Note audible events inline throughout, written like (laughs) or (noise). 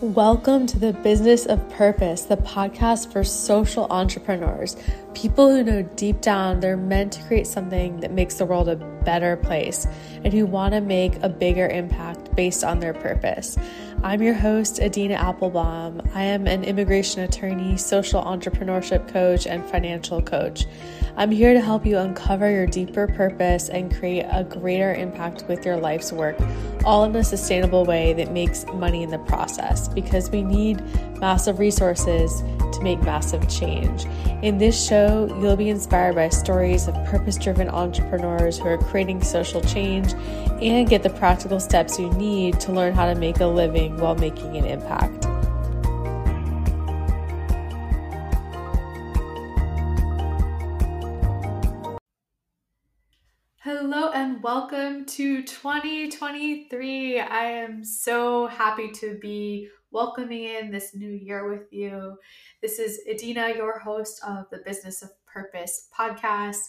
Welcome to the Business of Purpose, the podcast for social entrepreneurs, people who know deep down they're meant to create something that makes the world a better place and who want to make a bigger impact based on their purpose. I'm your host, Adina Appelbaum. I am an immigration attorney, social entrepreneurship coach, and financial coach. I'm here to help you uncover your deeper purpose and create a greater impact with your life's work, all in a sustainable way that makes money in the process because we need massive resources to make massive change. In this show, you'll be inspired by stories of purpose driven entrepreneurs who are creating social change and get the practical steps you need to learn how to make a living while making an impact. Hello and welcome to 2023. I am so happy to be welcoming in this new year with you. This is Adina, your host of the Business of Purpose podcast.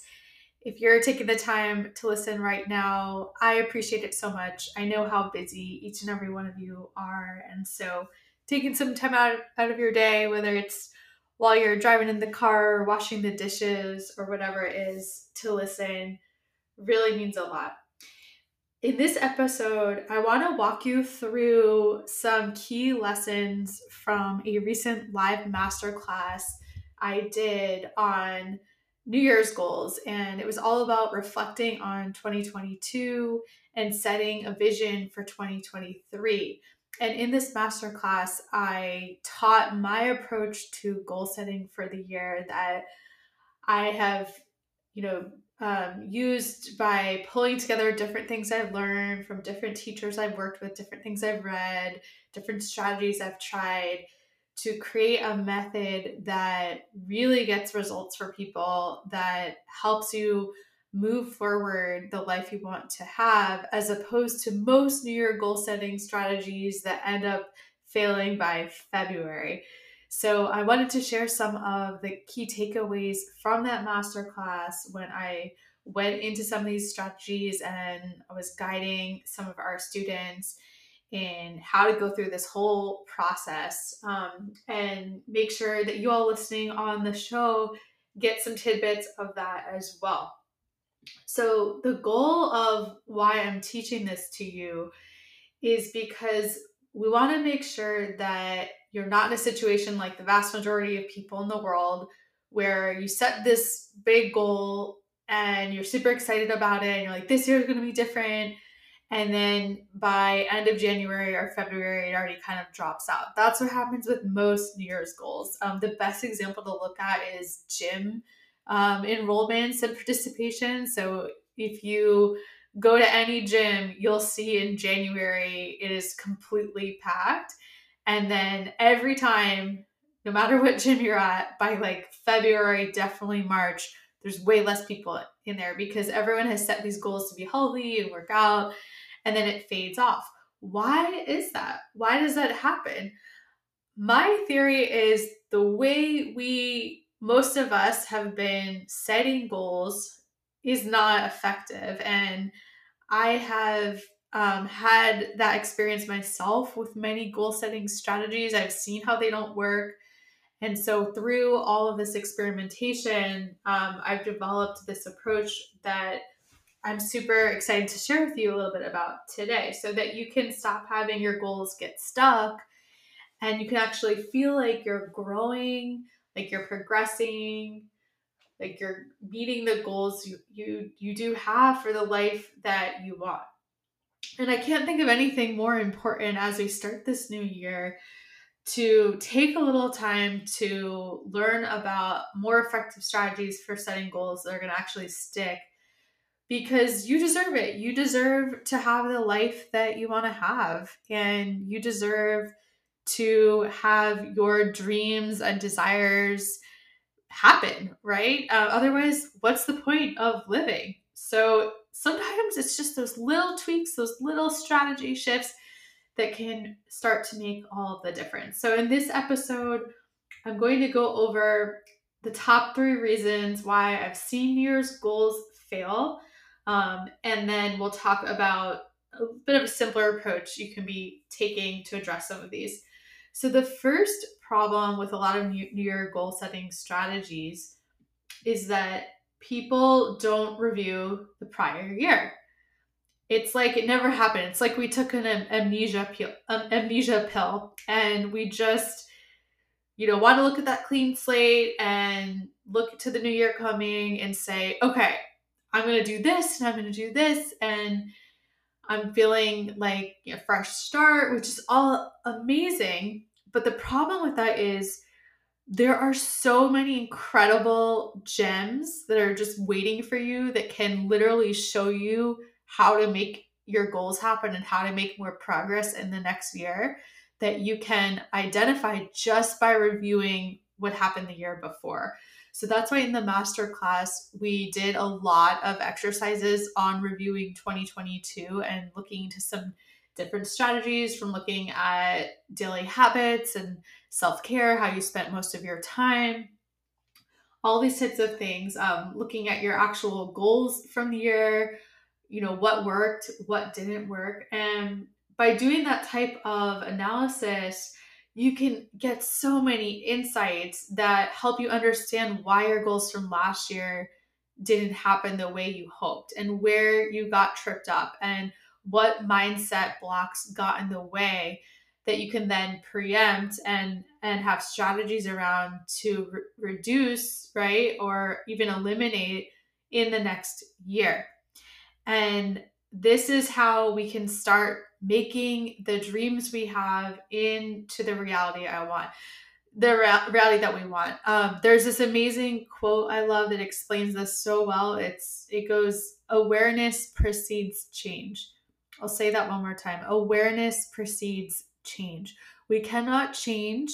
If you're taking the time to listen right now, I appreciate it so much. I know how busy each and every one of you are. And so, taking some time out, out of your day, whether it's while you're driving in the car, washing the dishes, or whatever it is, to listen really means a lot. In this episode, I want to walk you through some key lessons from a recent live masterclass I did on New Year's goals. And it was all about reflecting on 2022 and setting a vision for 2023. And in this masterclass, I taught my approach to goal setting for the year that I have, you know, um, used by pulling together different things I've learned from different teachers I've worked with, different things I've read, different strategies I've tried to create a method that really gets results for people, that helps you move forward the life you want to have, as opposed to most New Year goal setting strategies that end up failing by February. So I wanted to share some of the key takeaways from that masterclass when I went into some of these strategies and I was guiding some of our students in how to go through this whole process um, and make sure that you all listening on the show get some tidbits of that as well. So, the goal of why I'm teaching this to you is because we want to make sure that you're not in a situation like the vast majority of people in the world where you set this big goal and you're super excited about it and you're like this year is going to be different and then by end of january or february it already kind of drops out. That's what happens with most new year's goals. Um, the best example to look at is gym um, enrollments and participation. So if you go to any gym you'll see in january it is completely packed. And then every time, no matter what gym you're at, by like February, definitely March, there's way less people in there because everyone has set these goals to be healthy and work out, and then it fades off. Why is that? Why does that happen? My theory is the way we, most of us, have been setting goals is not effective. And I have um, had that experience myself with many goal setting strategies. I've seen how they don't work. And so, through all of this experimentation, um, I've developed this approach that I'm super excited to share with you a little bit about today so that you can stop having your goals get stuck and you can actually feel like you're growing, like you're progressing, like you're meeting the goals you, you, you do have for the life that you want. And I can't think of anything more important as we start this new year to take a little time to learn about more effective strategies for setting goals that are going to actually stick because you deserve it. You deserve to have the life that you want to have, and you deserve to have your dreams and desires happen, right? Uh, otherwise, what's the point of living? So, sometimes it's just those little tweaks, those little strategy shifts that can start to make all the difference. So, in this episode, I'm going to go over the top three reasons why I've seen New Year's goals fail. Um, and then we'll talk about a bit of a simpler approach you can be taking to address some of these. So, the first problem with a lot of New Year goal setting strategies is that people don't review the prior year. It's like it never happened. It's like we took an amnesia pill, um, amnesia pill, and we just, you know, want to look at that clean slate and look to the new year coming and say, okay, I'm going to do this and I'm going to do this and I'm feeling like a fresh start, which is all amazing. But the problem with that is there are so many incredible gems that are just waiting for you that can literally show you how to make your goals happen and how to make more progress in the next year that you can identify just by reviewing what happened the year before. So that's why in the master class, we did a lot of exercises on reviewing 2022 and looking into some different strategies from looking at daily habits and self care, how you spent most of your time, all these types of things. Um, looking at your actual goals from the year, you know, what worked, what didn't work. And by doing that type of analysis, you can get so many insights that help you understand why your goals from last year didn't happen the way you hoped and where you got tripped up and what mindset blocks got in the way that you can then preempt and and have strategies around to re- reduce right or even eliminate in the next year. And this is how we can start making the dreams we have into the reality I want, the rea- reality that we want. Um, there's this amazing quote I love that explains this so well. It's it goes, "Awareness precedes change." I'll say that one more time. Awareness precedes change. We cannot change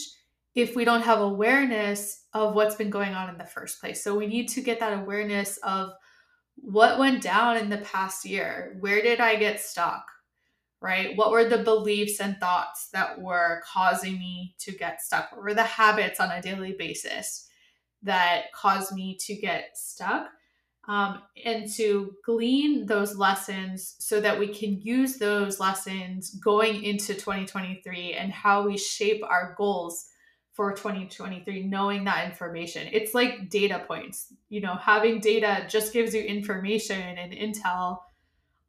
if we don't have awareness of what's been going on in the first place. So we need to get that awareness of what went down in the past year. Where did I get stuck? Right? What were the beliefs and thoughts that were causing me to get stuck? What were the habits on a daily basis that caused me to get stuck? Um, and to glean those lessons so that we can use those lessons going into 2023 and how we shape our goals for 2023 knowing that information it's like data points you know having data just gives you information and intel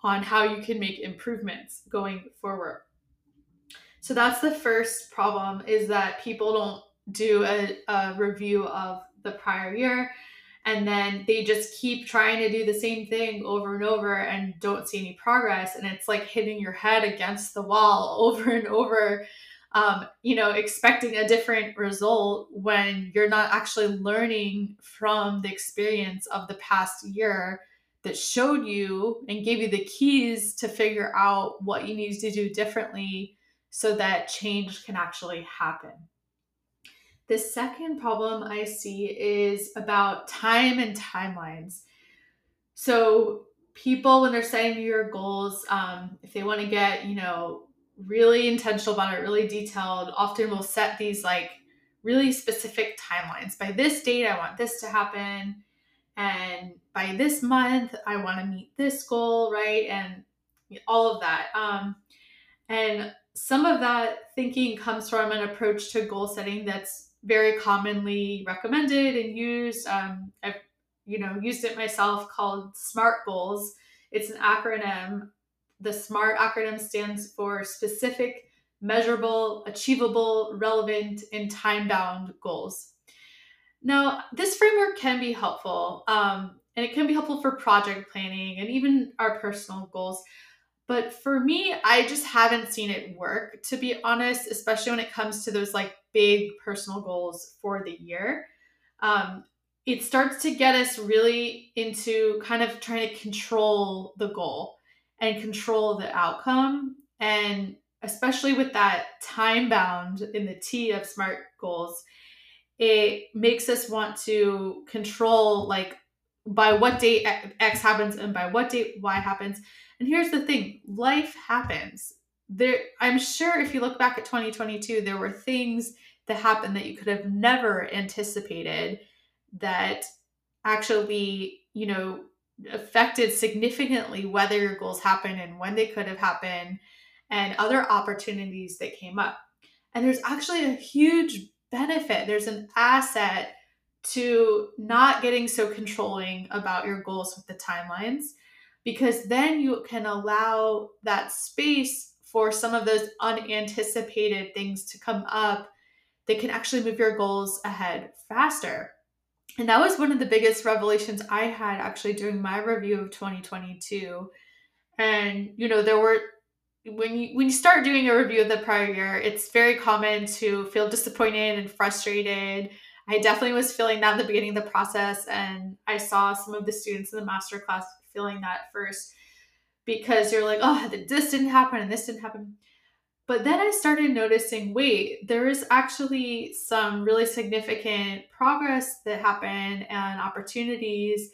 on how you can make improvements going forward. So that's the first problem is that people don't do a, a review of the prior year and then they just keep trying to do the same thing over and over and don't see any progress and it's like hitting your head against the wall (laughs) over and over um, you know expecting a different result when you're not actually learning from the experience of the past year that showed you and gave you the keys to figure out what you need to do differently so that change can actually happen. The second problem I see is about time and timelines. So, people, when they're setting Year goals, um, if they want to get, you know, really intentional about it, really detailed, often will set these like really specific timelines. By this date, I want this to happen and by this month i want to meet this goal right? And all of that. Um, and some of that thinking comes from an approach to goal setting that's very commonly recommended and used. Um, i've you know used it myself called smart goals. It's an acronym. The smart acronym stands for specific measurable achievable relevant and time bound goals now, this framework can be helpful, um, and it can be helpful for project planning and even our personal goals. But for me, I just haven't seen it work, to be honest, especially when it comes to those like big personal goals for the year. Um, it starts to get us really into kind of trying to control the goal and control the outcome. And especially with that time bound in the T of SMART goals, it makes us want to control like by what date X happens and by what date Y happens. And here's the thing life happens. There, I'm sure if you look back at 2022, there were things that happened that you could have never anticipated that actually, you know, affected significantly whether your goals happen and when they could have happened and other opportunities that came up. And there's actually a huge benefit, there's an asset to not getting so controlling about your goals with the timelines because then you can allow that space for some of those unanticipated things to come up that can actually move your goals ahead faster. And that was one of the biggest revelations I had actually during my review of 2022. And you know, there were when you when you start doing a review of the prior year, it's very common to feel disappointed and frustrated. I definitely was feeling that at the beginning of the process, and I saw some of the students in the master class feeling that first because you're like, oh, this didn't happen and this didn't happen. But then I started noticing wait, there is actually some really significant progress that happened and opportunities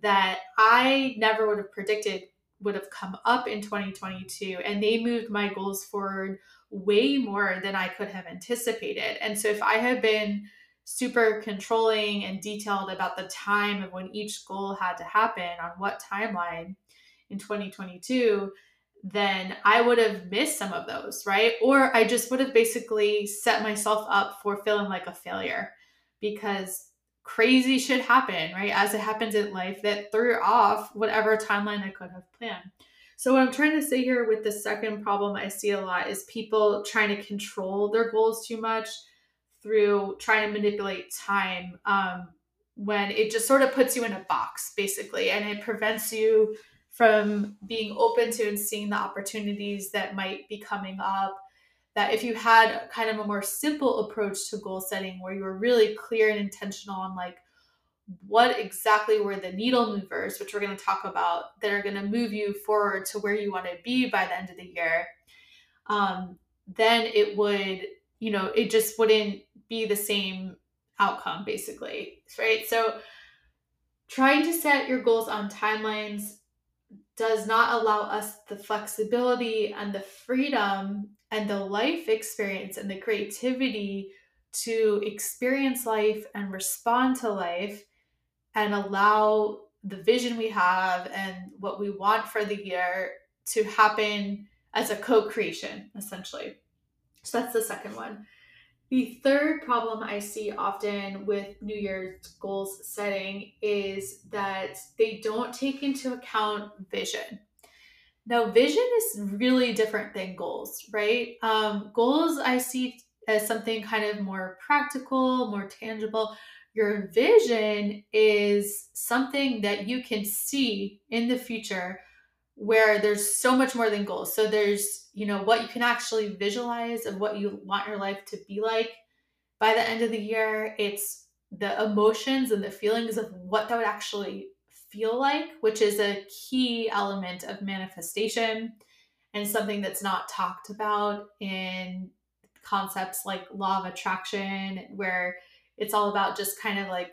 that I never would have predicted would have come up in 2022 and they moved my goals forward way more than I could have anticipated. And so if I had been super controlling and detailed about the time of when each goal had to happen on what timeline in 2022, then I would have missed some of those, right? Or I just would have basically set myself up for feeling like a failure because crazy shit happen, right? As it happens in life that threw off whatever timeline I could have planned. So, what I'm trying to say here with the second problem I see a lot is people trying to control their goals too much through trying to manipulate time um, when it just sort of puts you in a box, basically, and it prevents you from being open to and seeing the opportunities that might be coming up that if you had kind of a more simple approach to goal setting where you were really clear and intentional on like what exactly were the needle movers which we're going to talk about that are going to move you forward to where you want to be by the end of the year um, then it would you know it just wouldn't be the same outcome basically right? So trying to set your goals on timelines does not allow us the flexibility and the freedom and the life experience and the creativity to experience life and respond to life and allow the vision we have and what we want for the year to happen as a co creation, essentially. So that's the second one. The third problem I see often with New Year's goals setting is that they don't take into account vision. Now, vision is really different than goals, right? Um, goals I see as something kind of more practical, more tangible. Your vision is something that you can see in the future where there's so much more than goals. So there's, you know, what you can actually visualize of what you want your life to be like by the end of the year. It's the emotions and the feelings of what that would actually feel like, which is a key element of manifestation and something that's not talked about in concepts like law of attraction, where it's all about just kind of like,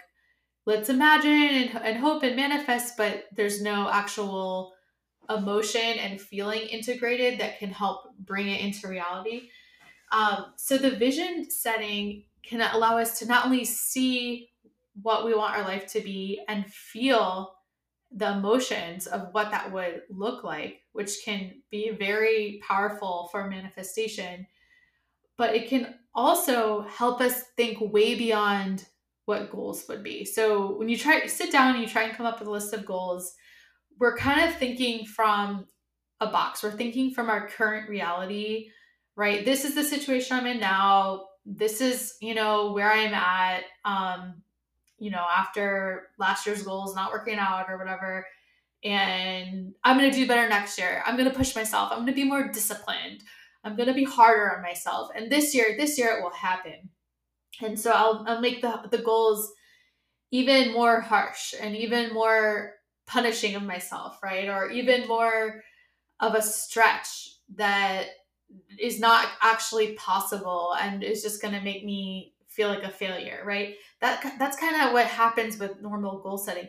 let's imagine and, and hope and manifest, but there's no actual emotion and feeling integrated that can help bring it into reality. Um, so the vision setting can allow us to not only see what we want our life to be and feel the emotions of what that would look like, which can be very powerful for manifestation. But it can also help us think way beyond what goals would be. So when you try sit down and you try and come up with a list of goals, we're kind of thinking from a box. We're thinking from our current reality, right? This is the situation I'm in now. This is, you know, where I'm at. Um, you know, after last year's goals not working out or whatever. And I'm going to do better next year. I'm going to push myself. I'm going to be more disciplined. I'm going to be harder on myself. And this year, this year it will happen. And so I'll, I'll make the, the goals even more harsh and even more punishing of myself, right? Or even more of a stretch that is not actually possible and is just going to make me feel like a failure, right? That that's kind of what happens with normal goal setting.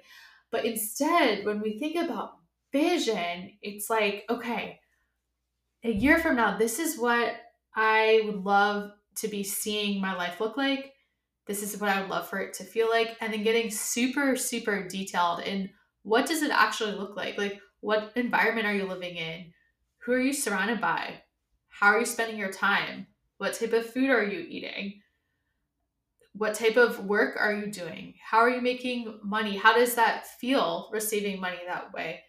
But instead, when we think about vision, it's like, okay, a year from now, this is what I would love to be seeing my life look like. This is what I would love for it to feel like. And then getting super, super detailed in what does it actually look like? Like, what environment are you living in? Who are you surrounded by? How are you spending your time? What type of food are you eating? What type of work are you doing? How are you making money? How does that feel receiving money that way?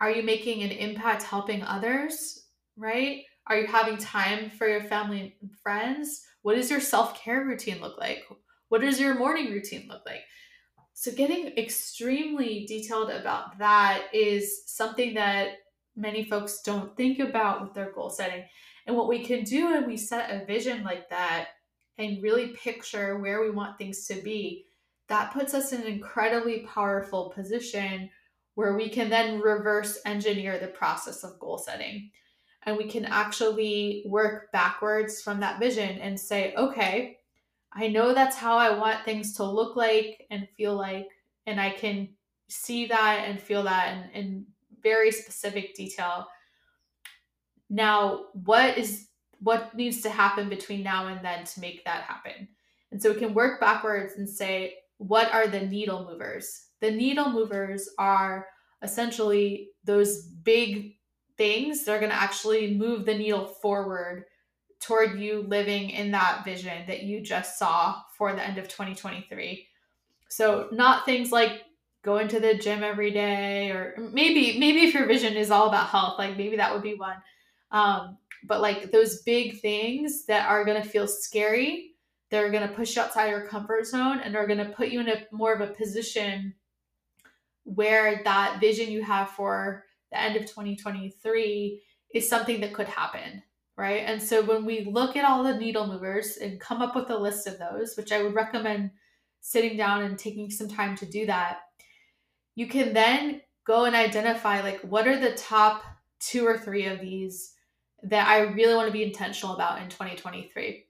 Are you making an impact helping others? Right? Are you having time for your family and friends? What does your self care routine look like? What does your morning routine look like? So, getting extremely detailed about that is something that many folks don't think about with their goal setting. And what we can do when we set a vision like that and really picture where we want things to be, that puts us in an incredibly powerful position where we can then reverse engineer the process of goal setting. And we can actually work backwards from that vision and say, okay, I know that's how I want things to look like and feel like, and I can see that and feel that in, in very specific detail. Now, what is what needs to happen between now and then to make that happen? And so we can work backwards and say, what are the needle movers? The needle movers are essentially those big things that are going to actually move the needle forward toward you living in that vision that you just saw for the end of 2023. So, not things like going to the gym every day, or maybe, maybe if your vision is all about health, like maybe that would be one. Um, but like those big things that are going to feel scary, they're going to push you outside your comfort zone and are going to put you in a more of a position where that vision you have for the end of 2023 is something that could happen right? And so when we look at all the needle movers and come up with a list of those, which I would recommend sitting down and taking some time to do that, you can then go and identify like what are the top two or three of these that I really want to be intentional about in 2023.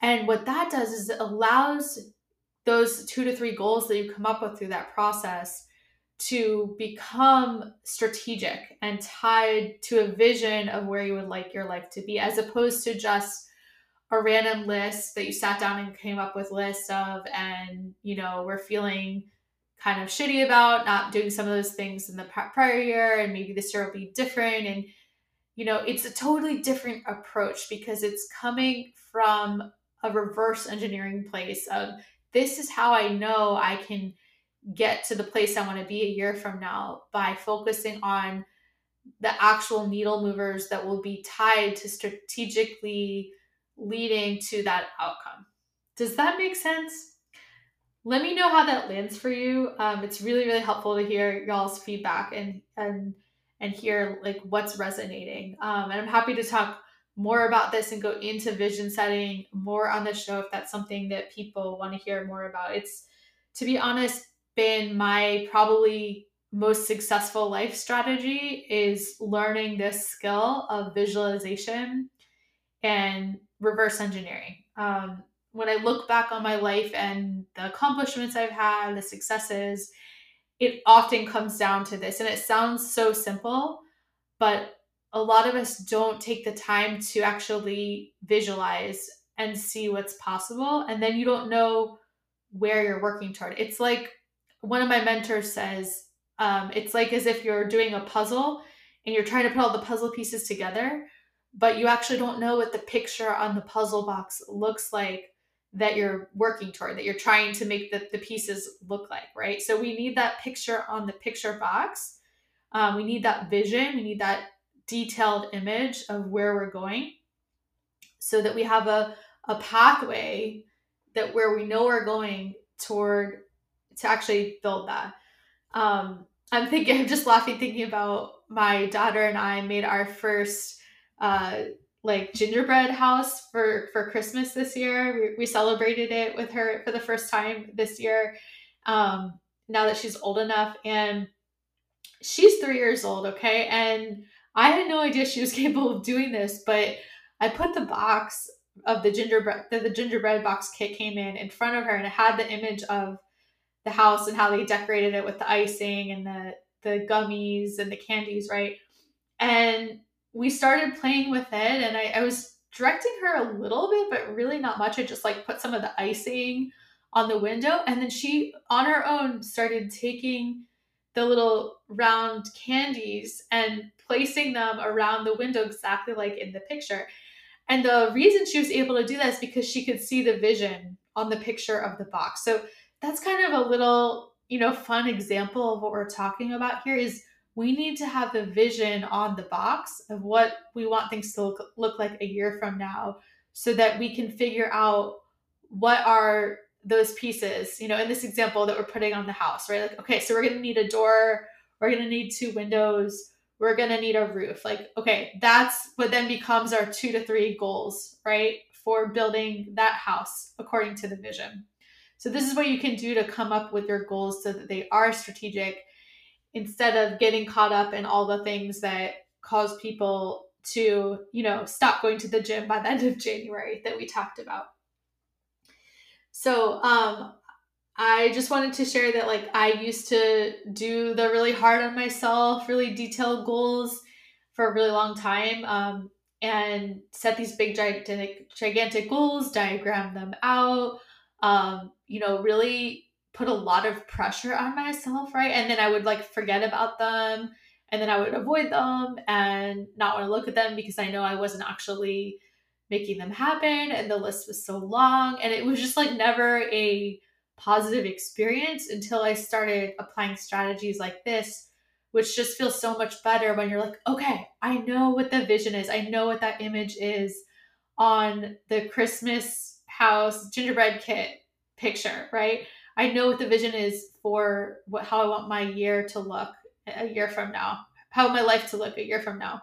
And what that does is it allows those two to three goals that you come up with through that process to become strategic and tied to a vision of where you would like your life to be, as opposed to just a random list that you sat down and came up with lists of, and you know, we're feeling kind of shitty about not doing some of those things in the prior year, and maybe this year will be different. And you know, it's a totally different approach because it's coming from a reverse engineering place of this is how I know I can get to the place I want to be a year from now by focusing on the actual needle movers that will be tied to strategically leading to that outcome. Does that make sense? Let me know how that lands for you. Um, it's really, really helpful to hear y'all's feedback and and and hear like what's resonating. Um, and I'm happy to talk more about this and go into vision setting more on the show if that's something that people want to hear more about. It's to be honest, been my probably most successful life strategy is learning this skill of visualization and reverse engineering. Um, when I look back on my life and the accomplishments I've had, the successes, it often comes down to this. And it sounds so simple, but a lot of us don't take the time to actually visualize and see what's possible. And then you don't know where you're working toward. It's like one of my mentors says um, it's like as if you're doing a puzzle and you're trying to put all the puzzle pieces together, but you actually don't know what the picture on the puzzle box looks like that you're working toward, that you're trying to make the, the pieces look like, right? So we need that picture on the picture box. Um, we need that vision. We need that detailed image of where we're going so that we have a, a pathway that where we know we're going toward to actually build that. Um, I'm thinking, (laughs) I'm just laughing thinking about my daughter and I made our first uh, like gingerbread house for for Christmas this year. We, we celebrated it with her for the first time this year. Um, now that she's old enough, and she's three years old, okay, and I had no idea she was (laughs) capable of doing this, but I put the box of the gingerbread the, the gingerbread box kit came in in front of her, and it had the image of the house and how they decorated it with the icing and the the gummies and the candies, right? And we started playing with it and I, I was directing her a little bit, but really not much. I just like put some of the icing on the window and then she on her own started taking the little round candies and placing them around the window exactly like in the picture. And the reason she was able to do that is because she could see the vision on the picture of the box. So that's kind of a little, you know, fun example of what we're talking about here is we need to have the vision on the box of what we want things to look, look like a year from now so that we can figure out what are those pieces, you know, in this example that we're putting on the house, right? Like, okay, so we're going to need a door, we're going to need two windows, we're going to need a roof. Like, okay, that's what then becomes our two to three goals, right? For building that house according to the vision. So, this is what you can do to come up with your goals so that they are strategic instead of getting caught up in all the things that cause people to, you know, stop going to the gym by the end of January that we talked about. So, um, I just wanted to share that like I used to do the really hard on myself, really detailed goals for a really long time. Um, and set these big gigantic gigantic goals, diagram them out, um, you know, really put a lot of pressure on myself, right? And then I would like forget about them and then I would avoid them and not want to look at them because I know I wasn't actually making them happen and the list was so long and it was just like never a positive experience until I started applying strategies like this, which just feels so much better when you're like, okay, I know what the vision is. I know what that image is on the Christmas house gingerbread kit picture, right? I know what the vision is for what how I want my year to look a year from now, how my life to look a year from now.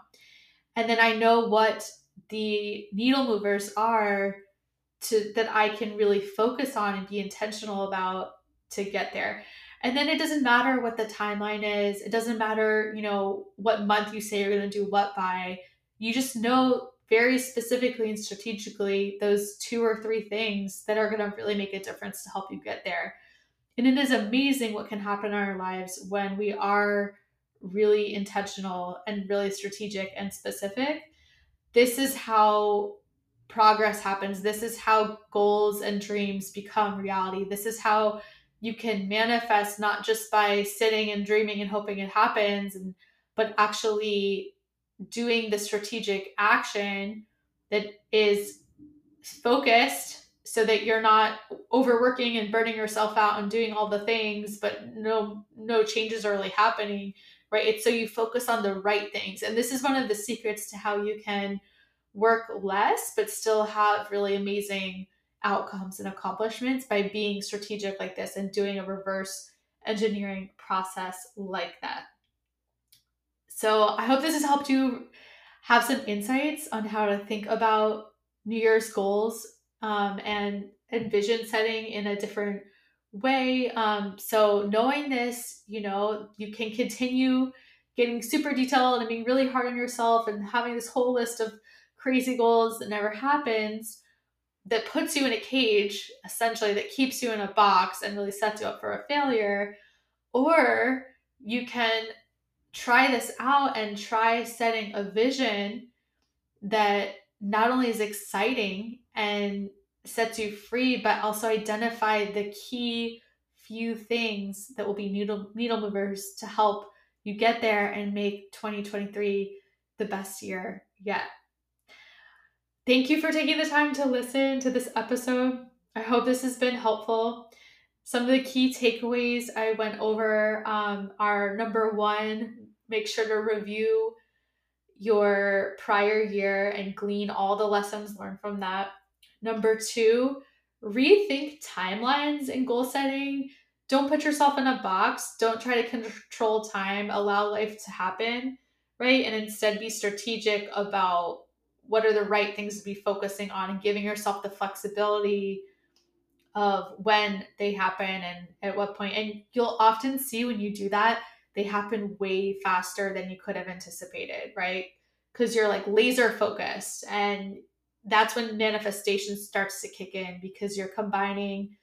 And then I know what the needle movers are to that I can really focus on and be intentional about to get there. And then it doesn't matter what the timeline is. It doesn't matter, you know, what month you say you're going to do what by. You just know very specifically and strategically those two or three things that are going to really make a difference to help you get there. And it is amazing what can happen in our lives when we are really intentional and really strategic and specific. This is how progress happens. This is how goals and dreams become reality. This is how you can manifest not just by sitting and dreaming and hoping it happens and but actually doing the strategic action that is focused so that you're not overworking and burning yourself out and doing all the things but no no changes are really happening right it's so you focus on the right things and this is one of the secrets to how you can work less but still have really amazing outcomes and accomplishments by being strategic like this and doing a reverse engineering process like that. So I hope this has helped you have some insights on how to think about New Year's goals um, and and vision setting in a different way. Um, so knowing this, you know, you can continue getting super detailed and being really hard on yourself and having this whole list of crazy goals that never happens that puts you in a cage essentially that keeps you in a box and really sets you up for a failure or you can try this out and try setting a vision that not only is exciting and sets you free but also identify the key few things that will be needle needle movers to help you get there and make 2023 the best year yet Thank you for taking the time to listen to this episode. I hope this has been helpful. Some of the key takeaways I went over um, are number one, make sure to review your prior year and glean all the lessons learned from that. Number two, rethink timelines and goal setting. Don't put yourself in a box. Don't try to control time. Allow life to happen, right? And instead be strategic about what are the right things to be focusing on and giving yourself the flexibility of when they happen and at what point. And you'll often see when you do that, they happen way faster than you could have anticipated, right? Because you're like laser focused. And that's when manifestation starts to kick in because you're combining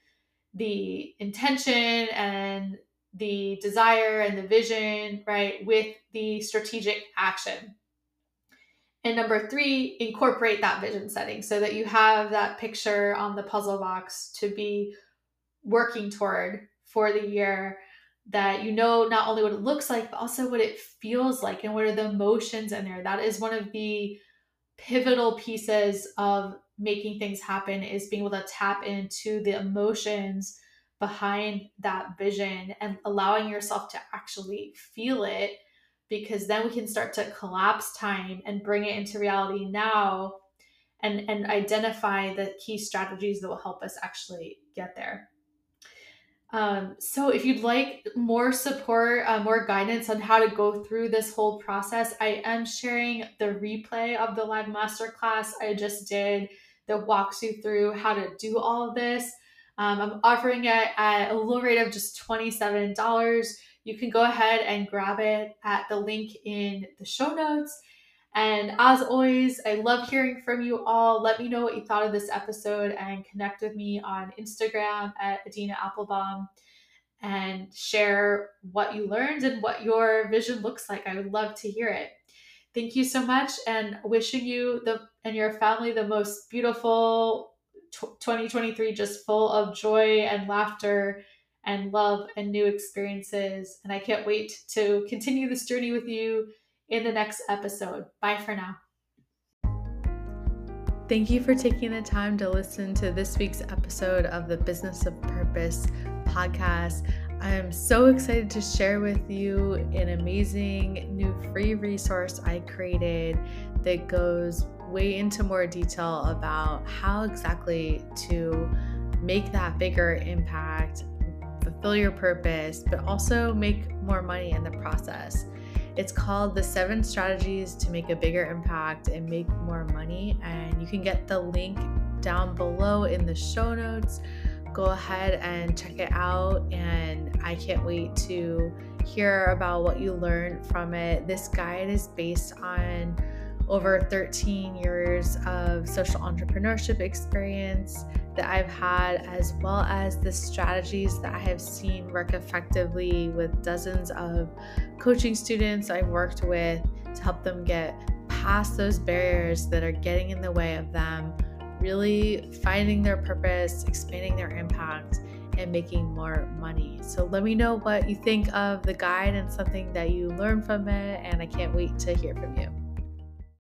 the intention and the desire and the vision, right, with the strategic action. And number three, incorporate that vision setting so that you have that picture on the puzzle box to be working toward for the year that you know not only what it looks like, but also what it feels like and what are the emotions in there. That is one of the pivotal pieces of making things happen is being able to tap into the emotions behind that vision and allowing yourself to actually feel it because then we can start to collapse time and bring it into reality now and and identify the key strategies that will help us actually get there um, so if you'd like more support uh, more guidance on how to go through this whole process i am sharing the replay of the live masterclass i just did that walks you through how to do all of this um, I'm offering it at a low rate of just $27. You can go ahead and grab it at the link in the show notes. And as always, I love hearing from you all. Let me know what you thought of this episode and connect with me on Instagram at Adina Appelbaum and share what you learned and what your vision looks like. I would love to hear it. Thank you so much and wishing you the and your family the most beautiful 2023 just full of joy and laughter and love and new experiences. And I can't wait to continue this journey with you in the next episode. Bye for now. Thank you for taking the time to listen to this week's episode of the Business of Purpose podcast. I am so excited to share with you an amazing new free resource I created that goes way into more detail about how exactly to make that bigger impact, fulfill your purpose, but also make more money in the process. It's called The Seven Strategies to Make a Bigger Impact and Make More Money. And you can get the link down below in the show notes. Go ahead and check it out. And I can't wait to hear about what you learned from it. This guide is based on over 13 years of social entrepreneurship experience that I've had, as well as the strategies that I have seen work effectively with dozens of coaching students I've worked with to help them get past those barriers that are getting in the way of them really finding their purpose, expanding their impact, and making more money. So let me know what you think of the guide and something that you learned from it, and I can't wait to hear from you.